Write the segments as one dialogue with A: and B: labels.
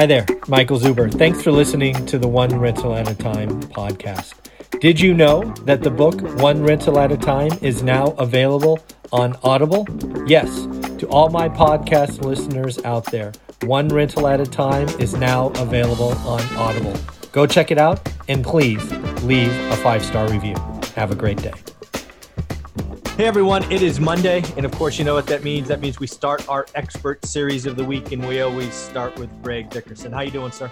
A: Hi there, Michael Zuber. Thanks for listening to the One Rental at a Time podcast. Did you know that the book One Rental at a Time is now available on Audible? Yes, to all my podcast listeners out there, One Rental at a Time is now available on Audible. Go check it out and please leave a five star review. Have a great day. Hey everyone, it is Monday, and of course, you know what that means. That means we start our expert series of the week, and we always start with Greg Dickerson. How you doing, sir?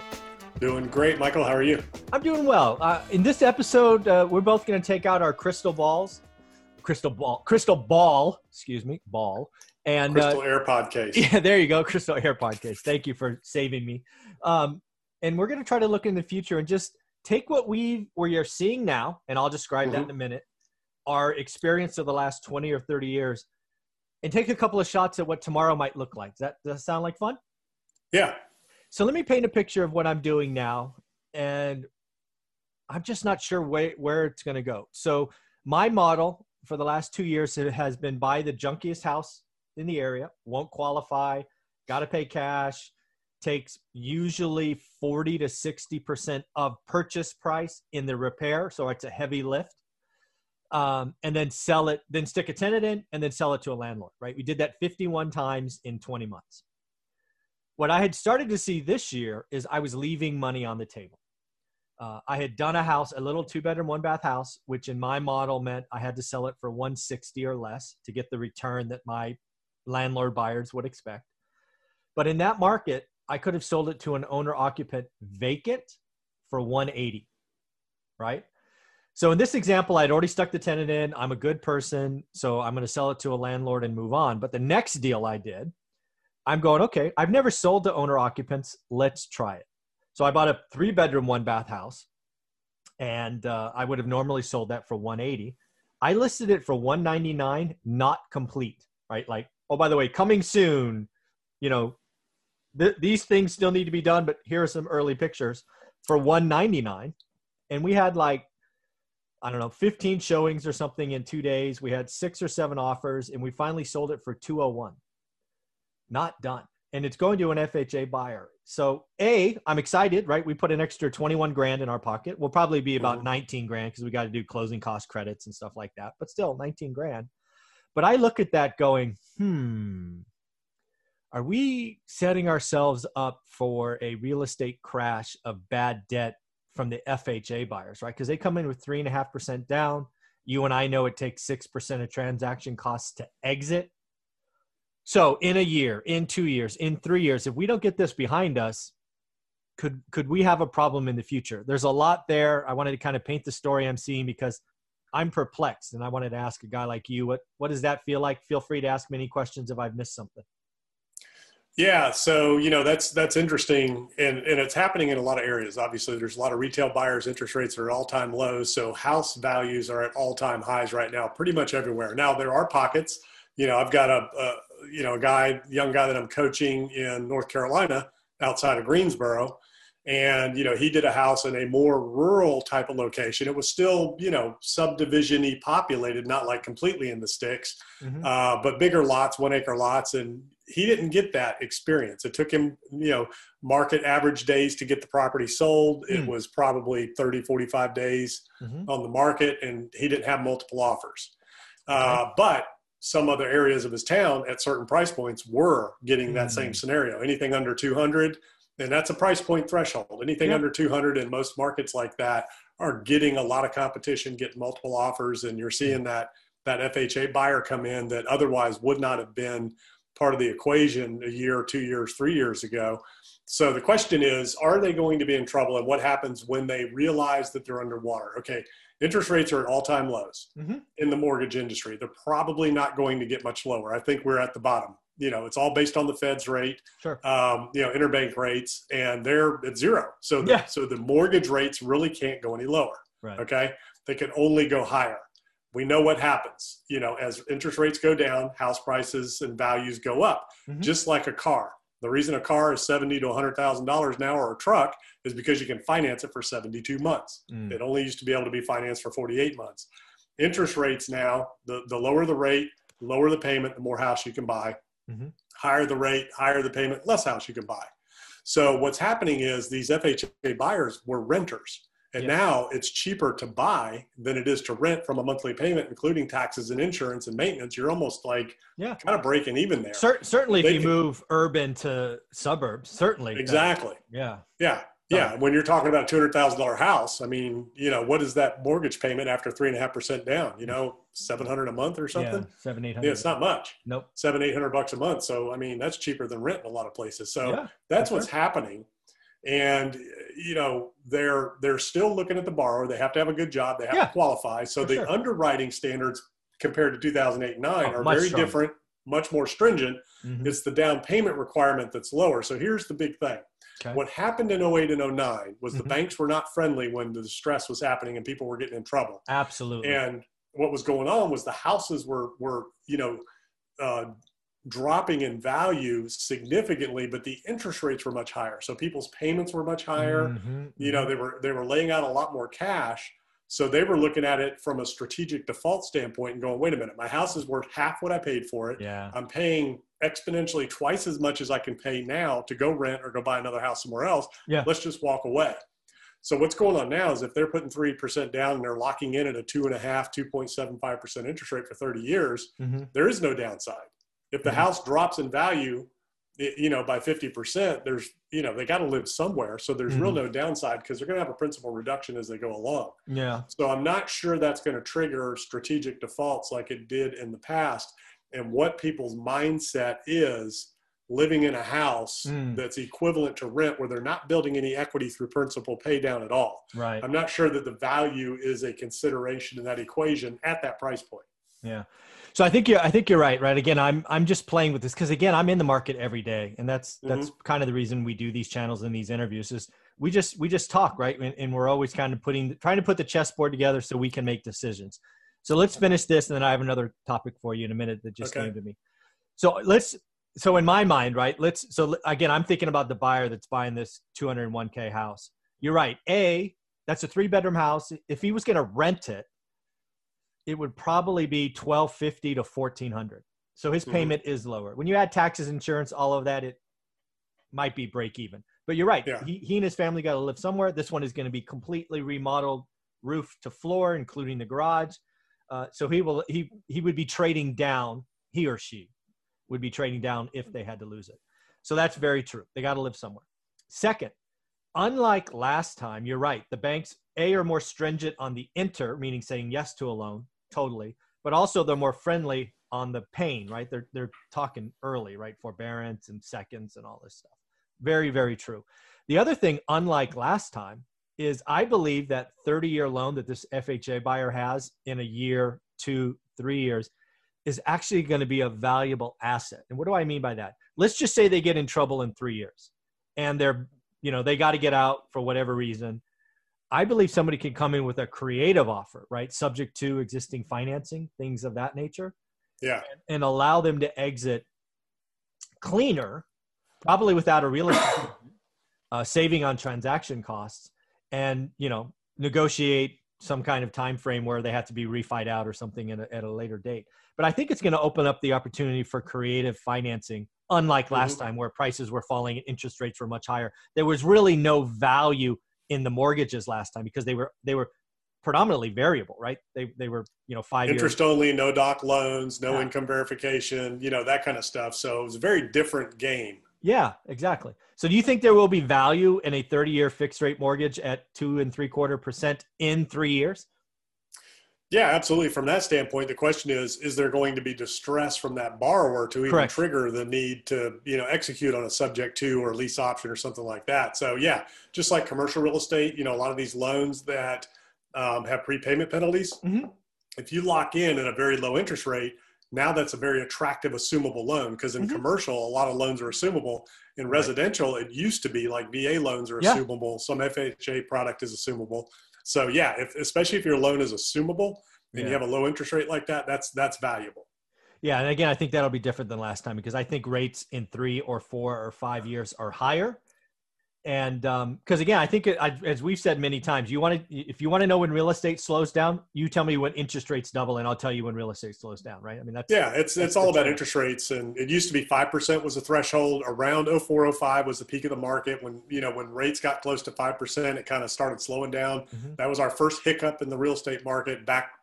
B: Doing great, Michael. How are you?
A: I'm doing well. Uh, in this episode, uh, we're both going to take out our crystal balls, crystal ball, crystal ball. Excuse me, ball,
B: and crystal uh, AirPod case.
A: Yeah, there you go, crystal AirPod case. Thank you for saving me. Um, and we're going to try to look in the future and just take what we we are seeing now, and I'll describe mm-hmm. that in a minute our experience of the last 20 or 30 years and take a couple of shots at what tomorrow might look like. Does that, does that sound like fun?
B: Yeah.
A: So let me paint a picture of what I'm doing now. And I'm just not sure where, where it's going to go. So my model for the last two years has been buy the junkiest house in the area, won't qualify, got to pay cash, takes usually 40 to 60% of purchase price in the repair. So it's a heavy lift um, and then sell it, then stick a tenant in, and then sell it to a landlord, right? We did that 51 times in 20 months. What I had started to see this year is I was leaving money on the table. Uh, I had done a house, a little two bedroom, one bath house, which in my model meant I had to sell it for 160 or less to get the return that my landlord buyers would expect. But in that market, I could have sold it to an owner occupant vacant for 180, right? So in this example, I'd already stuck the tenant in. I'm a good person, so I'm going to sell it to a landlord and move on. But the next deal I did, I'm going, okay, I've never sold to owner occupants. Let's try it. So I bought a three bedroom, one bath house, and uh, I would have normally sold that for 180. I listed it for 199, not complete, right? Like, oh, by the way, coming soon. You know, th- these things still need to be done, but here are some early pictures for 199. And we had like I don't know, 15 showings or something in two days. We had six or seven offers, and we finally sold it for 201. Not done. And it's going to an FHA buyer. So, A, I'm excited, right? We put an extra 21 grand in our pocket. We'll probably be about mm-hmm. 19 grand because we got to do closing cost credits and stuff like that, but still 19 grand. But I look at that going, hmm, are we setting ourselves up for a real estate crash of bad debt from the FHA buyers, right? Because they come in with three and a half percent down. You and I know it takes six percent of transaction costs to exit. So in a year, in two years, in three years, if we don't get this behind us, could could we have a problem in the future? There's a lot there. I wanted to kind of paint the story I'm seeing because I'm perplexed, and I wanted to ask a guy like you, what what does that feel like? Feel free to ask me any questions if I've missed something.
B: Yeah, so you know that's that's interesting, and and it's happening in a lot of areas. Obviously, there's a lot of retail buyers. Interest rates are at all time lows, so house values are at all time highs right now, pretty much everywhere. Now there are pockets. You know, I've got a, a you know a guy, young guy that I'm coaching in North Carolina, outside of Greensboro, and you know he did a house in a more rural type of location it was still you know subdivision-y populated not like completely in the sticks mm-hmm. uh, but bigger lots one acre lots and he didn't get that experience it took him you know market average days to get the property sold mm. it was probably 30 45 days mm-hmm. on the market and he didn't have multiple offers uh, okay. uh, but some other areas of his town at certain price points were getting that mm. same scenario anything under 200 and that's a price point threshold. Anything under 200 in most markets like that are getting a lot of competition, getting multiple offers, and you're seeing that that FHA buyer come in that otherwise would not have been part of the equation a year, two years, three years ago. So the question is, are they going to be in trouble, and what happens when they realize that they're underwater? Okay, interest rates are at all-time lows mm-hmm. in the mortgage industry. They're probably not going to get much lower. I think we're at the bottom you know, it's all based on the Fed's rate,
A: sure.
B: um, you know, interbank rates, and they're at zero. So, the, yeah. so the mortgage rates really can't go any lower.
A: Right.
B: Okay, they can only go higher. We know what happens. You know, as interest rates go down, house prices and values go up, mm-hmm. just like a car. The reason a car is seventy to hundred thousand dollars now, or a truck, is because you can finance it for seventy-two months. Mm. It only used to be able to be financed for forty-eight months. Interest rates now, the, the lower the rate, lower the payment, the more house you can buy Mm-hmm. Higher the rate, higher the payment, less house you can buy. So what's happening is these FHA buyers were renters. And yeah. now it's cheaper to buy than it is to rent from a monthly payment, including taxes and insurance and maintenance. You're almost like yeah. kind of breaking even there.
A: Cer- certainly, they if you can, move urban to suburbs, certainly.
B: Exactly.
A: Yeah.
B: Yeah. Yeah. When you're talking about a $200,000 house, I mean, you know, what is that mortgage payment after three and a half percent down? You know, 700 a month or something? Yeah,
A: seven, 800.
B: Yeah, it's not much.
A: Nope.
B: Seven, 800 bucks a month. So, I mean, that's cheaper than rent in a lot of places. So yeah, that's what's sure. happening and you know they're they're still looking at the borrower they have to have a good job they have yeah, to qualify so the sure. underwriting standards compared to 2008 and 9 oh, are very stronger. different much more stringent mm-hmm. it's the down payment requirement that's lower so here's the big thing okay. what happened in 08 and 09 was mm-hmm. the banks were not friendly when the stress was happening and people were getting in trouble
A: absolutely
B: and what was going on was the houses were were you know uh, dropping in value significantly, but the interest rates were much higher. So people's payments were much higher. Mm-hmm, you know, mm-hmm. they were they were laying out a lot more cash. So they were looking at it from a strategic default standpoint and going, wait a minute, my house is worth half what I paid for it.
A: Yeah.
B: I'm paying exponentially twice as much as I can pay now to go rent or go buy another house somewhere else.
A: Yeah.
B: Let's just walk away. So what's going on now is if they're putting three percent down and they're locking in at a two and a half, two point seven five percent interest rate for thirty years, mm-hmm. there is no downside. If the mm-hmm. house drops in value, you know, by 50%, there's, you know, they got to live somewhere. So there's mm-hmm. real no downside because they're going to have a principal reduction as they go along.
A: Yeah.
B: So I'm not sure that's going to trigger strategic defaults like it did in the past. And what people's mindset is living in a house mm. that's equivalent to rent where they're not building any equity through principal pay down at all.
A: Right.
B: I'm not sure that the value is a consideration in that equation at that price point.
A: Yeah. So I think you're I think you're right, right? Again, I'm I'm just playing with this because again, I'm in the market every day, and that's mm-hmm. that's kind of the reason we do these channels and these interviews is we just we just talk, right? And, and, we're always kind of putting trying to put the chessboard together so we can make decisions. So let's finish this, and then I have another topic for you in a minute that just okay. came to me. So let's so in my mind, right? Let's so again, I'm thinking about the buyer that's buying this 201k house. You're right. A that's a three bedroom house. If he was going to rent it, it would probably be 1250 to 1400 so his mm-hmm. payment mm-hmm. is lower. When you add taxes insurance all of that it might be break even. But you're right. Yeah. he, he and his family got to live somewhere. This one is going to be completely remodeled roof to floor including the garage. Uh, so he will he he would be trading down he or she would be trading down if they had to lose it. So that's very true. They got to live somewhere. Second unlike last time you're right the banks a are more stringent on the enter meaning saying yes to a loan totally. But also they're more friendly on the pain, right? They're they're talking early, right? Forbearance and seconds and all this stuff. Very, very true. The other thing, unlike last time, is I believe that 30 year loan that this FHA buyer has in a year, two, three years is actually going to be a valuable asset. And what do I mean by that? Let's just say they get in trouble in three years and they're, you know, they got to get out for whatever reason I believe somebody can come in with a creative offer, right? Subject to existing financing, things of that nature.
B: Yeah.
A: And, and allow them to exit cleaner, probably without a real estate, uh, saving on transaction costs, and you know negotiate some kind of time frame where they have to be refied out or something a, at a later date. But I think it's going to open up the opportunity for creative financing, unlike last mm-hmm. time where prices were falling and interest rates were much higher. There was really no value in the mortgages last time because they were they were predominantly variable, right? They they were you know five
B: interest
A: years.
B: only, no doc loans, no yeah. income verification, you know that kind of stuff. So it was a very different game.
A: Yeah, exactly. So do you think there will be value in a 30 year fixed rate mortgage at two and three quarter percent in three years?
B: Yeah, absolutely. From that standpoint, the question is: Is there going to be distress from that borrower to even Correct. trigger the need to, you know, execute on a subject to or lease option or something like that? So, yeah, just like commercial real estate, you know, a lot of these loans that um, have prepayment penalties. Mm-hmm. If you lock in at a very low interest rate, now that's a very attractive assumable loan because in mm-hmm. commercial, a lot of loans are assumable. In residential, it used to be like VA loans are yeah. assumable. Some FHA product is assumable. So yeah, if, especially if your loan is assumable and yeah. you have a low interest rate like that, that's that's valuable.
A: Yeah, and again, I think that'll be different than last time because I think rates in three or four or five years are higher. And because um, again, I think it, I, as we've said many times, you want to if you want to know when real estate slows down, you tell me when interest rates double, and I'll tell you when real estate slows down. Right? I mean, that's
B: yeah, it's
A: that's
B: it's all about interest rates, and it used to be five percent was the threshold. Around 0405 was the peak of the market when you know when rates got close to five percent, it kind of started slowing down. Mm-hmm. That was our first hiccup in the real estate market back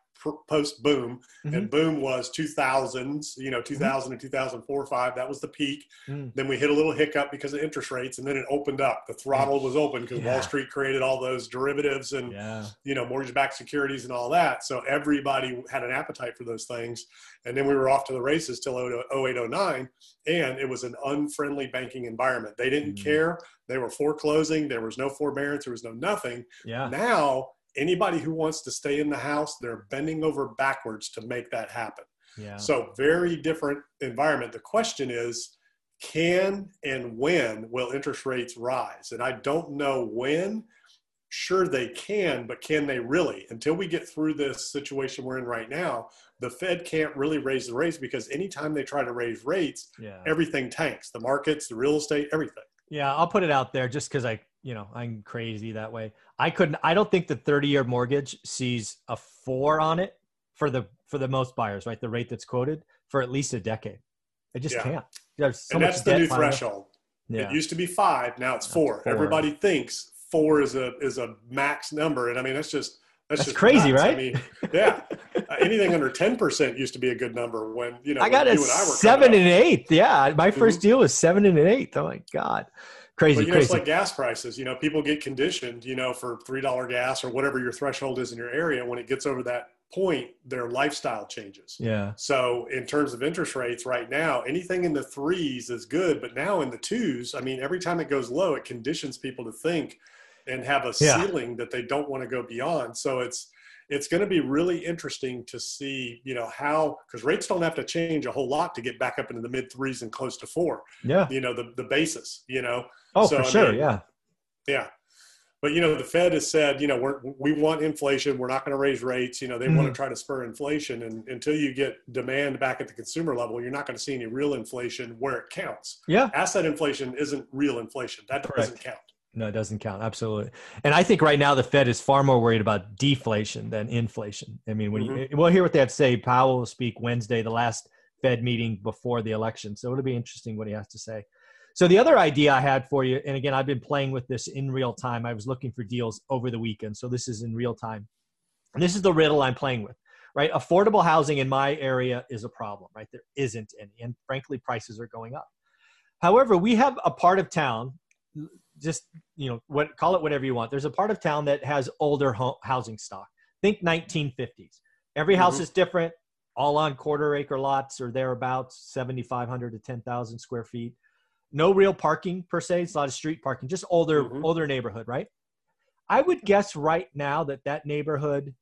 B: post boom mm-hmm. and boom was 2000s you know 2000 mm-hmm. and 2004 5 that was the peak mm. then we hit a little hiccup because of interest rates and then it opened up the throttle was open because yeah. wall street created all those derivatives and yeah. you know mortgage backed securities and all that so everybody had an appetite for those things and then we were off to the races till 0809 and it was an unfriendly banking environment they didn't mm. care they were foreclosing there was no forbearance there was no nothing
A: yeah
B: now anybody who wants to stay in the house, they're bending over backwards to make that happen.
A: Yeah.
B: So very different environment. The question is, can and when will interest rates rise? And I don't know when. Sure, they can, but can they really? Until we get through this situation we're in right now, the Fed can't really raise the rates because anytime they try to raise rates,
A: yeah.
B: everything tanks the markets, the real estate, everything.
A: Yeah, I'll put it out there just because I, you know, I'm crazy that way. I couldn't. I don't think the 30 year mortgage sees a four on it for the for the most buyers, right? The rate that's quoted for at least a decade. It just yeah. can't.
B: There's so and that's the new threshold. Yeah. It used to be five. Now it's four. four. Everybody thinks four is a is a max number, and I mean that's just
A: that's, that's just crazy, nuts. right? I
B: mean, yeah. Anything under ten percent used to be a good number when you know.
A: I got a seven and an eighth. Yeah, my 1st mm-hmm. deal was seven and an eighth. Oh my god crazy.
B: But, you
A: know,
B: it's like gas prices. You know, people get conditioned. You know, for three dollar gas or whatever your threshold is in your area. When it gets over that point, their lifestyle changes.
A: Yeah.
B: So in terms of interest rates, right now, anything in the threes is good, but now in the twos, I mean, every time it goes low, it conditions people to think and have a yeah. ceiling that they don't want to go beyond. So it's it's going to be really interesting to see, you know, how because rates don't have to change a whole lot to get back up into the mid threes and close to four.
A: Yeah.
B: You know, the the basis, you know.
A: Oh, so, for sure. mean, yeah.
B: Yeah. But you know, the Fed has said, you know, we're, we want inflation. We're not going to raise rates. You know, they mm-hmm. want to try to spur inflation, and until you get demand back at the consumer level, you're not going to see any real inflation where it counts.
A: Yeah,
B: asset inflation isn't real inflation. That Correct. doesn't count.
A: No, it doesn't count. Absolutely. And I think right now the Fed is far more worried about deflation than inflation. I mean, when mm-hmm. you, we'll hear what they have to say. Powell will speak Wednesday, the last Fed meeting before the election. So it'll be interesting what he has to say. So the other idea I had for you, and again, I've been playing with this in real time. I was looking for deals over the weekend. So this is in real time. And this is the riddle I'm playing with, right? Affordable housing in my area is a problem, right? There isn't any. And frankly, prices are going up. However, we have a part of town just you know what call it whatever you want. There's a part of town that has older ho- housing stock. Think 1950s every house mm-hmm. is different. All on quarter acre lots or thereabouts 7500 to 10000 square feet. No real parking per se. It's a lot of street parking just older mm-hmm. older neighborhood right? I would guess right now that that neighborhood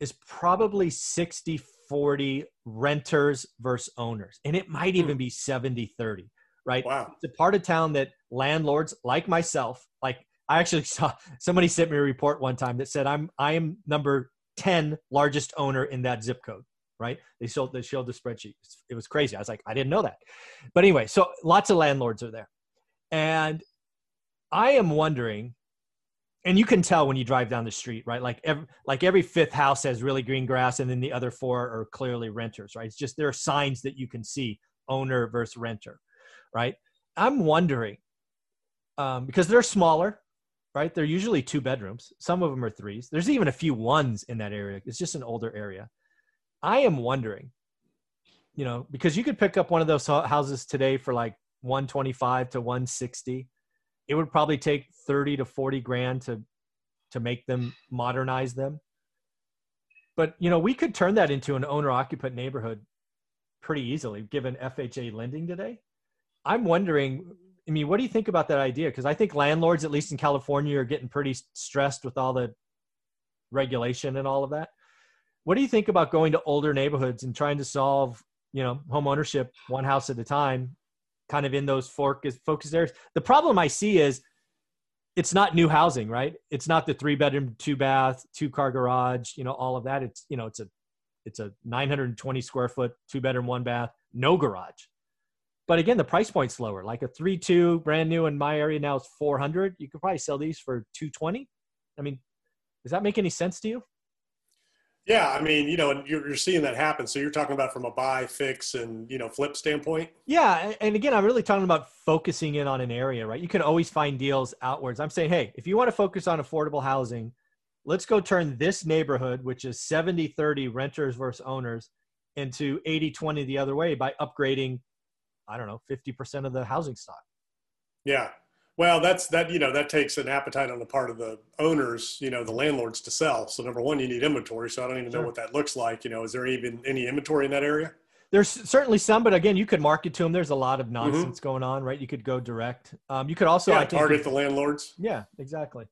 A: is probably 60 40 renters versus owners and it might even mm. be 70 30 right?
B: Wow.
A: It's a part of town that landlords like myself, like I actually saw somebody sent me a report one time that said I'm I am number 10 largest owner in that zip code, right? They showed they showed the spreadsheet. It was crazy. I was like, I didn't know that. But anyway, so lots of landlords are there. And I am wondering and you can tell when you drive down the street, right? Like every like every fifth house has really green grass, and then the other four are clearly renters, right? It's just there are signs that you can see owner versus renter right? I'm wondering um, because they're smaller, right? They're usually two bedrooms. Some of them are threes. There's even a few ones in that area. It's just an older area. I am wondering, you know, because you could pick up one of those houses today for like 125 to 160. It would probably take 30 to 40 grand to to make them modernize them. But you know, we could turn that into an owner occupant neighborhood pretty easily given FHA lending today. I'm wondering, I mean, what do you think about that idea? Because I think landlords, at least in California, are getting pretty stressed with all the regulation and all of that. What do you think about going to older neighborhoods and trying to solve, you know, home ownership one house at a time, kind of in those focus focus areas? The problem I see is it's not new housing, right? It's not the three bedroom, two bath, two car garage, you know, all of that. It's you know, it's a it's a 920 square foot, two bedroom, one bath, no garage but again, the price point's lower. Like a three two brand new in my area now is four hundred. You could probably sell these for two twenty. I mean, does that make any sense to you?
B: Yeah, I mean, you know, you're, you're seeing that happen. So you're talking about from a buy, fix, and you know, flip standpoint.
A: Yeah, and again, I'm really talking about focusing in on an area, right? You can always find deals outwards. I'm saying, hey, if you want to focus on affordable housing, let's go turn this neighborhood, which is 70-30 renters versus owners, into 80-20 the other way by upgrading, I don't know, 50% of the housing stock.
B: Yeah, well, that's that. You know, that takes an appetite on the part of the owners. You know, the landlords to sell. So number one, you need inventory. So I don't even sure. know what that looks like. You know, is there even any inventory in that area?
A: There's certainly some, but again, you could market to them. There's a lot of mm-hmm. nonsense mm-hmm. going on, right? You could go direct. Um, you could also
B: yeah, target the landlords.
A: Yeah, exactly.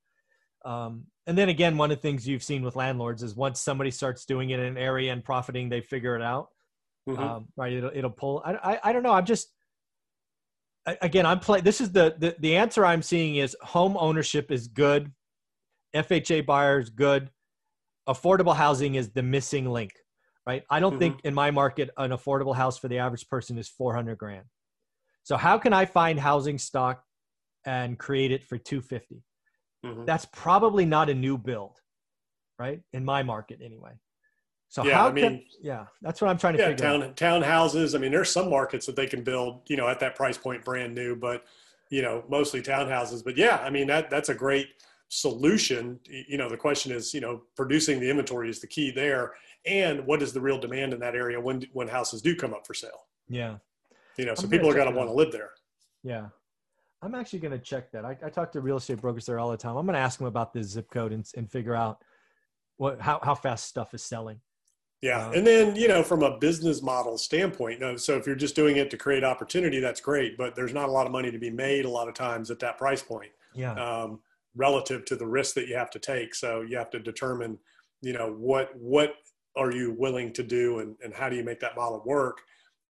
A: Um, and then again, one of the things you've seen with landlords is once somebody starts doing it in an area and profiting, they figure it out. Mm-hmm. Um, right? It'll, it'll pull. I, I, I don't know. I'm just again, I'm playing. This is the, the the answer I'm seeing is home ownership is good, FHA buyers good, affordable housing is the missing link, right? I don't mm-hmm. think in my market an affordable house for the average person is 400 grand. So how can I find housing stock and create it for 250? Mm-hmm. That's probably not a new build, right? In my market anyway. So yeah, how I mean, can, yeah, that's what I'm trying to
B: yeah,
A: figure
B: town,
A: out.
B: Townhouses. I mean, there's some markets that they can build, you know, at that price point, brand new, but you know, mostly townhouses. But yeah, I mean, that that's a great solution. You know, the question is, you know, producing the inventory is the key there, and what is the real demand in that area when when houses do come up for sale?
A: Yeah,
B: you know, so I'm people are going to want to live there.
A: Yeah, I'm actually going to check that. I, I talk to real estate brokers there all the time. I'm going to ask them about this zip code and, and figure out what how how fast stuff is selling.
B: Yeah. Um, and then, you know, from a business model standpoint, so if you're just doing it to create opportunity, that's great, but there's not a lot of money to be made a lot of times at that price point.
A: Yeah.
B: Um, relative to the risk that you have to take. So you have to determine, you know, what what are you willing to do and, and how do you make that model work?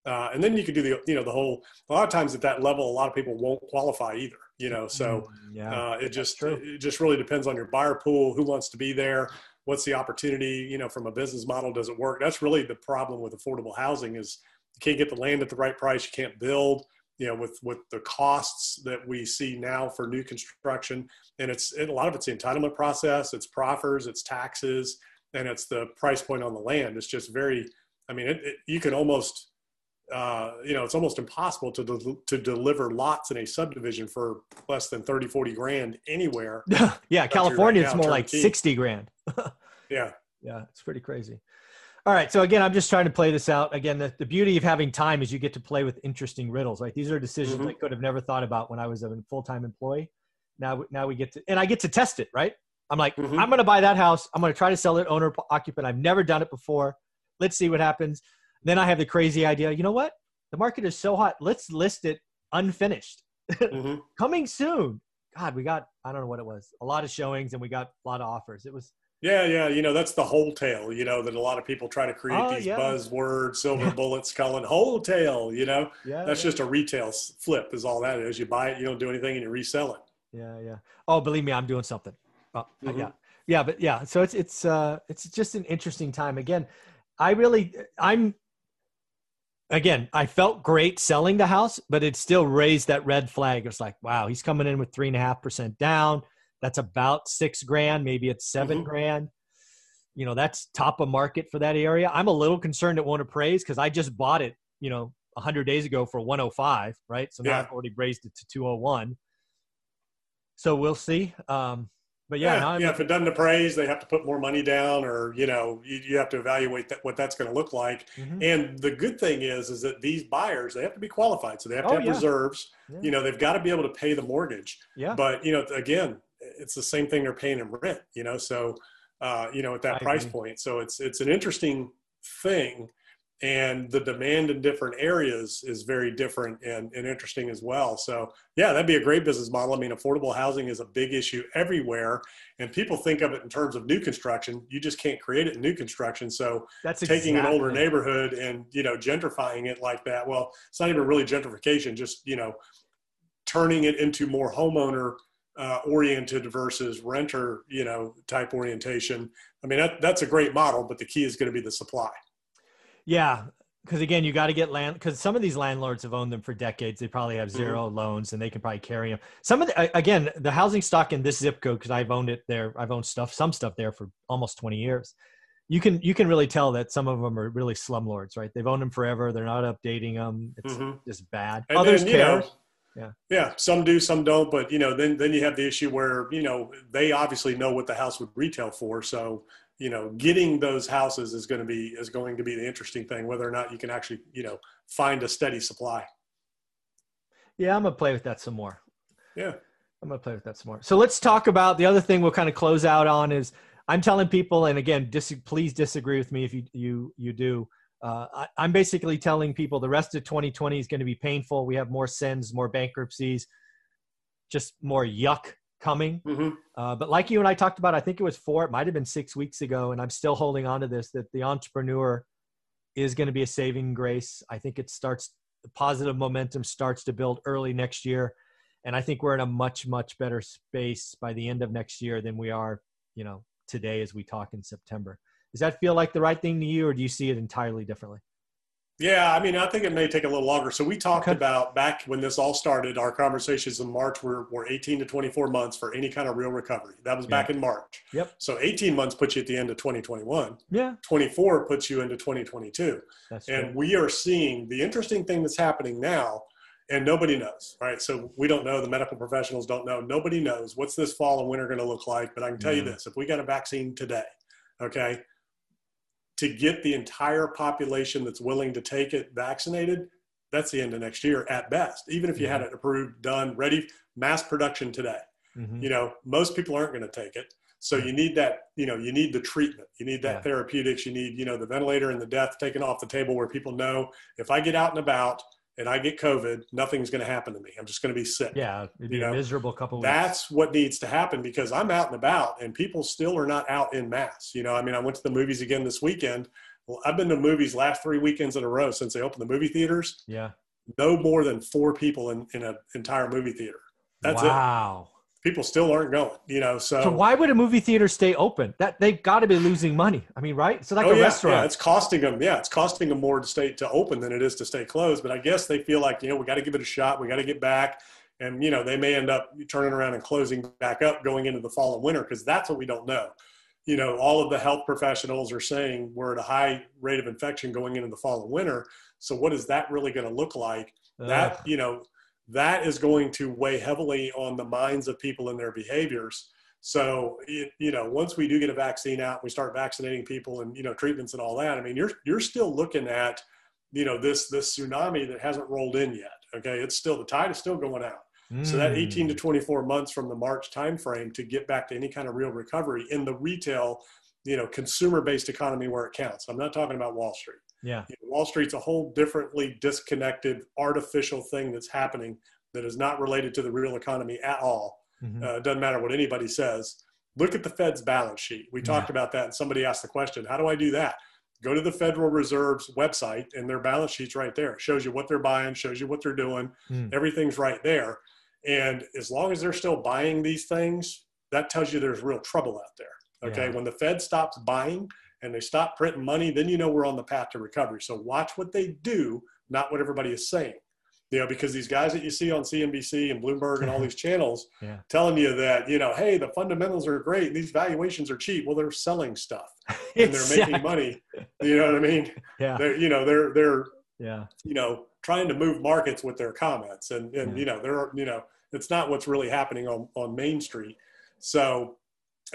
B: Uh, and then you could do the, you know, the whole, a lot of times at that level, a lot of people won't qualify either, you know, so mm, yeah, uh, it just, it just really depends on your buyer pool, who wants to be there what's the opportunity you know from a business model? Does it work? That's really the problem with affordable housing is you can't get the land at the right price. You can't build you know with with the costs that we see now for new construction. And it's a lot of it's the entitlement process it's proffers it's taxes and it's the price point on the land. It's just very i mean it, it, you can almost uh, you know, it's almost impossible to de- to deliver lots in a subdivision for less than 30, 40 grand anywhere.
A: yeah, California, right it's more like 60 grand.
B: yeah.
A: Yeah, it's pretty crazy. All right. So again, I'm just trying to play this out. Again, the, the beauty of having time is you get to play with interesting riddles, right? These are decisions mm-hmm. I could have never thought about when I was a full-time employee. Now, now we get to, and I get to test it, right? I'm like, mm-hmm. I'm going to buy that house. I'm going to try to sell it owner occupant. I've never done it before. Let's see what happens. Then I have the crazy idea. You know what? The market is so hot. Let's list it unfinished. Mm-hmm. Coming soon. God, we got I don't know what it was. A lot of showings and we got a lot of offers. It was
B: yeah, yeah, you know that's the wholetail. You know that a lot of people try to create oh, these yeah. buzzwords, silver bullets, calling wholetail. You know, yeah, that's yeah. just a retail flip. Is all that is. You buy it, you don't do anything, and you resell it.
A: Yeah, yeah. Oh, believe me, I'm doing something. Oh, mm-hmm. yeah, yeah, but yeah. So it's it's uh it's just an interesting time. Again, I really I'm again, I felt great selling the house, but it still raised that red flag. It's like, wow, he's coming in with three and a half percent down. That's about six grand, maybe it's 7 mm-hmm. grand. You know, that's top of market for that area. I'm a little concerned it won't appraise because I just bought it, you know, 100 days ago for 105, right? So now yeah. I've already raised it to 201. So we'll see. Um, but yeah,
B: yeah, yeah, if it doesn't appraise, they have to put more money down, or you know, you, you have to evaluate that, what that's going to look like. Mm-hmm. And the good thing is, is that these buyers they have to be qualified, so they have to oh, have yeah. reserves. Yeah. You know, they've got to be able to pay the mortgage.
A: Yeah.
B: But you know, again, it's the same thing they're paying in rent. You know, so uh, you know at that I price agree. point, so it's it's an interesting thing and the demand in different areas is very different and, and interesting as well. So yeah, that'd be a great business model. I mean, affordable housing is a big issue everywhere, and people think of it in terms of new construction. You just can't create it in new construction. So
A: that's
B: taking
A: exactly.
B: an older neighborhood and you know gentrifying it like that. Well, it's not even really gentrification. Just you know, turning it into more homeowner. Uh, oriented versus renter, you know, type orientation. I mean, that, that's a great model, but the key is going to be the supply.
A: Yeah, because again, you got to get land because some of these landlords have owned them for decades. They probably have 0 mm-hmm. loans and they can probably carry them. Some of the, again, the housing stock in this zip code because I've owned it there. I've owned stuff, some stuff there for almost 20 years. You can you can really tell that some of them are really slumlords, right? They've owned them forever. They're not updating them. It's mm-hmm. just bad.
B: And Others then, care. Know, yeah. Yeah. Some do, some don't. But you know, then then you have the issue where you know they obviously know what the house would retail for. So you know, getting those houses is going to be is going to be the interesting thing. Whether or not you can actually you know find a steady supply.
A: Yeah, I'm gonna play with that some more.
B: Yeah.
A: I'm gonna play with that some more. So let's talk about the other thing we'll kind of close out on is I'm telling people, and again, dis- please disagree with me if you you you do. Uh, I, am basically telling people the rest of 2020 is going to be painful. We have more sins, more bankruptcies, just more yuck coming. Mm-hmm. Uh, but like you and I talked about, I think it was four, it might have been six weeks ago, and I'm still holding on to this that the entrepreneur is going to be a saving grace. I think it starts, the positive momentum starts to build early next year. And I think we're in a much, much better space by the end of next year than we are, you know, today as we talk in September. Does that feel like the right thing to you, or do you see it entirely differently?
B: Yeah, I mean, I think it may take a little longer. So we talked okay. about back when this all started, our conversations in March were, were 18 to 24 months for any kind of real recovery. That was back in March.
A: Yep.
B: So 18 months puts you at the end of 2021.
A: Yeah.
B: 24 puts you into 2022.
A: That's
B: and true. we are seeing the interesting thing that's happening now, and nobody knows, right? So we don't know. The medical professionals don't know. Nobody knows what's this fall and winter going to look like. But I can tell you mm-hmm. this: if we got a vaccine today, okay, to get the entire population that's willing to take it vaccinated, that's the end of next year at best. Even if you had it approved, done, ready, mass production today. Mm-hmm. You know, most people aren't going to take it. So you need that, you know, you need the treatment, you need that yeah. therapeutics, you need, you know, the ventilator and the death taken off the table where people know if I get out and about, and I get COVID, nothing's going to happen to me. I'm just going to be sick.
A: Yeah, it'd be you know? a miserable couple.
B: That's what needs to happen because I'm out and about, and people still are not out in mass. You know, I mean, I went to the movies again this weekend. Well, I've been to movies last three weekends in a row since they opened the movie theaters.
A: Yeah,
B: no more than four people in, in an entire movie theater. That's
A: wow. it. Wow
B: people still aren't going you know so,
A: so why would a movie theater stay open? That they've got to be losing money i mean right? So like oh, a
B: yeah,
A: restaurant.
B: yeah it's costing them yeah it's costing them more to stay to open than it is to stay closed but i guess they feel like you know we got to give it a shot we got to get back and you know they may end up turning around and closing back up going into the fall and winter because that's what we don't know. You know all of the health professionals are saying we're at a high rate of infection going into the fall and winter so what is that really going to look like? That you know that is going to weigh heavily on the minds of people and their behaviors. So, you know, once we do get a vaccine out, we start vaccinating people and, you know, treatments and all that. I mean, you're, you're still looking at, you know, this, this tsunami that hasn't rolled in yet. Okay. It's still, the tide is still going out. Mm. So that 18 to 24 months from the March timeframe to get back to any kind of real recovery in the retail, you know, consumer based economy where it counts. I'm not talking about Wall Street.
A: Yeah.
B: You know, Wall Street's a whole differently disconnected, artificial thing that's happening that is not related to the real economy at all. Mm-hmm. Uh, doesn't matter what anybody says. Look at the Fed's balance sheet. We talked yeah. about that, and somebody asked the question, How do I do that? Go to the Federal Reserve's website, and their balance sheet's right there. It shows you what they're buying, shows you what they're doing. Mm. Everything's right there. And as long as they're still buying these things, that tells you there's real trouble out there. Okay. Yeah. When the Fed stops buying, and they stop printing money, then you know we're on the path to recovery. So watch what they do, not what everybody is saying. You know, because these guys that you see on CNBC and Bloomberg and all these channels
A: yeah.
B: telling you that, you know, hey, the fundamentals are great, and these valuations are cheap. Well, they're selling stuff and they're making money. You know what I mean?
A: Yeah.
B: They're, you know, they're they're
A: yeah,
B: you know, trying to move markets with their comments. And and yeah. you know, they're you know, it's not what's really happening on, on Main Street. So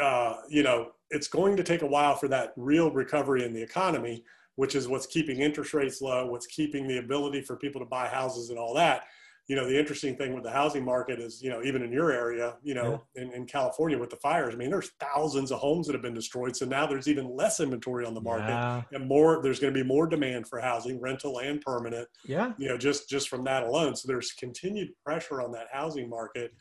B: uh, you know, it's going to take a while for that real recovery in the economy, which is what's keeping interest rates low, what's keeping the ability for people to buy houses and all that. You know, the interesting thing with the housing market is, you know, even in your area, you know, yeah. in, in California with the fires, I mean, there's thousands of homes that have been destroyed. So now there's even less inventory on the market yeah. and more, there's going to be more demand for housing, rental and permanent.
A: Yeah.
B: You know, just, just from that alone. So there's continued pressure on that housing market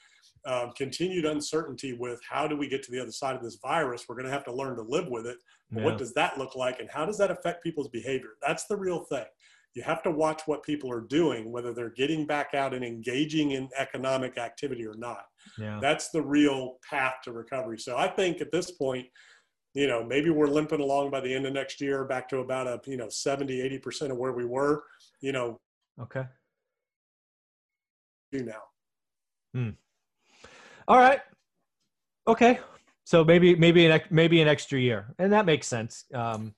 B: um, continued uncertainty with how do we get to the other side of this virus. We're going to have to learn to live with it. Yeah. What does that look like, and how does that affect people's behavior? That's the real thing. You have to watch what people are doing, whether they're getting back out and engaging in economic activity or not.
A: Yeah.
B: That's the real path to recovery. So I think at this point, you know, maybe we're limping along by the end of next year back to about a, you know, 70, 80% of where we were, you know.
A: Okay.
B: Do now.
A: Hmm. All right. Okay. So maybe, maybe an, maybe an extra year and that makes sense. Um,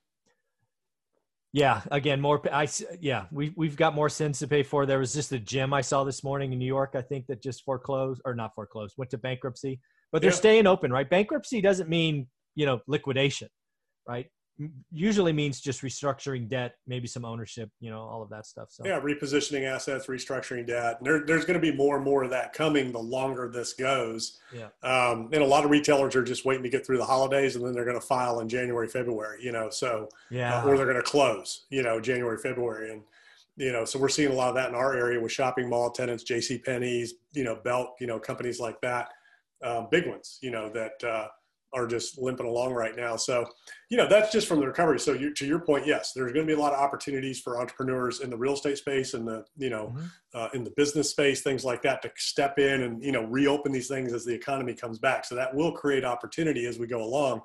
A: yeah, again, more. I yeah, we we've got more sins to pay for. There was just a gym I saw this morning in New York. I think that just foreclosed or not foreclosed, went to bankruptcy, but they're yeah. staying open, right? Bankruptcy doesn't mean you know liquidation, right? Usually means just restructuring debt, maybe some ownership, you know, all of that stuff. So
B: yeah, repositioning assets, restructuring debt. There, there's going to be more and more of that coming the longer this goes.
A: Yeah.
B: Um, and a lot of retailers are just waiting to get through the holidays, and then they're going to file in January, February. You know, so
A: yeah,
B: uh, or they're going to close. You know, January, February, and you know, so we're seeing a lot of that in our area with shopping mall tenants, J.C. Penney's, you know, Belk, you know, companies like that, um, big ones, you know, that. Uh, are just limping along right now. So, you know, that's just from the recovery. So, you, to your point, yes, there's going to be a lot of opportunities for entrepreneurs in the real estate space and the, you know, mm-hmm. uh, in the business space, things like that, to step in and you know reopen these things as the economy comes back. So that will create opportunity as we go along.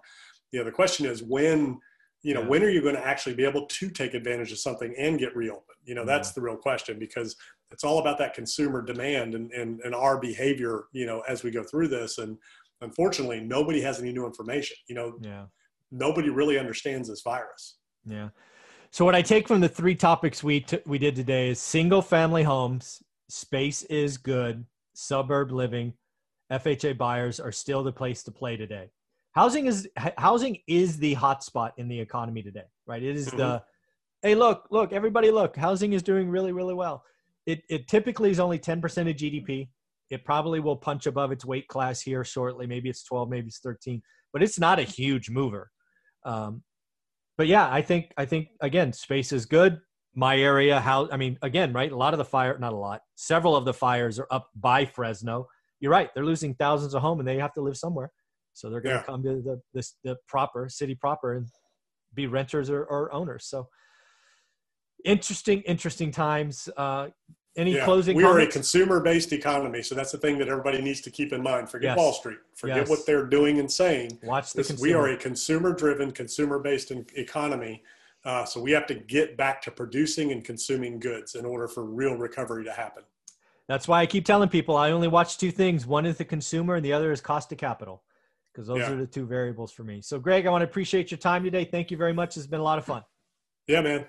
B: You know, the question is when. You know, yeah. when are you going to actually be able to take advantage of something and get reopened? You know, that's yeah. the real question because it's all about that consumer demand and, and, and our behavior, you know, as we go through this. And, unfortunately, nobody has any new information. You know,
A: yeah.
B: nobody really understands this virus.
A: Yeah. So what I take from the three topics we t- we did today is single family homes, space is good, suburb living, FHA buyers are still the place to play today. Housing is housing is the hotspot in the economy today, right? It is mm-hmm. the hey look look everybody look housing is doing really really well. It it typically is only ten percent of GDP. It probably will punch above its weight class here shortly. Maybe it's 12, maybe it's 13, but it's not a huge mover. Um, but yeah, I think I think again, space is good. My area, how I mean, again, right? A lot of the fire, not a lot, several of the fires are up by Fresno. You're right; they're losing thousands of home, and they have to live somewhere. So they're going to yeah. come to the this the proper city proper and be renters or, or owners. So interesting, interesting times. Uh, any yeah. closing?
B: We
A: comments?
B: are a consumer-based economy, so that's the thing that everybody needs to keep in mind. Forget yes. Wall Street. Forget yes. what they're doing and saying.
A: Watch the.
B: we are a consumer-driven, consumer-based economy. Uh, so we have to get back to producing and consuming goods in order for real recovery to happen.
A: That's why I keep telling people I only watch two things. One is the consumer, and the other is cost of capital, because those yeah. are the two variables for me. So, Greg, I want to appreciate your time today. Thank you very much. It's been a lot of fun.
B: Yeah, man.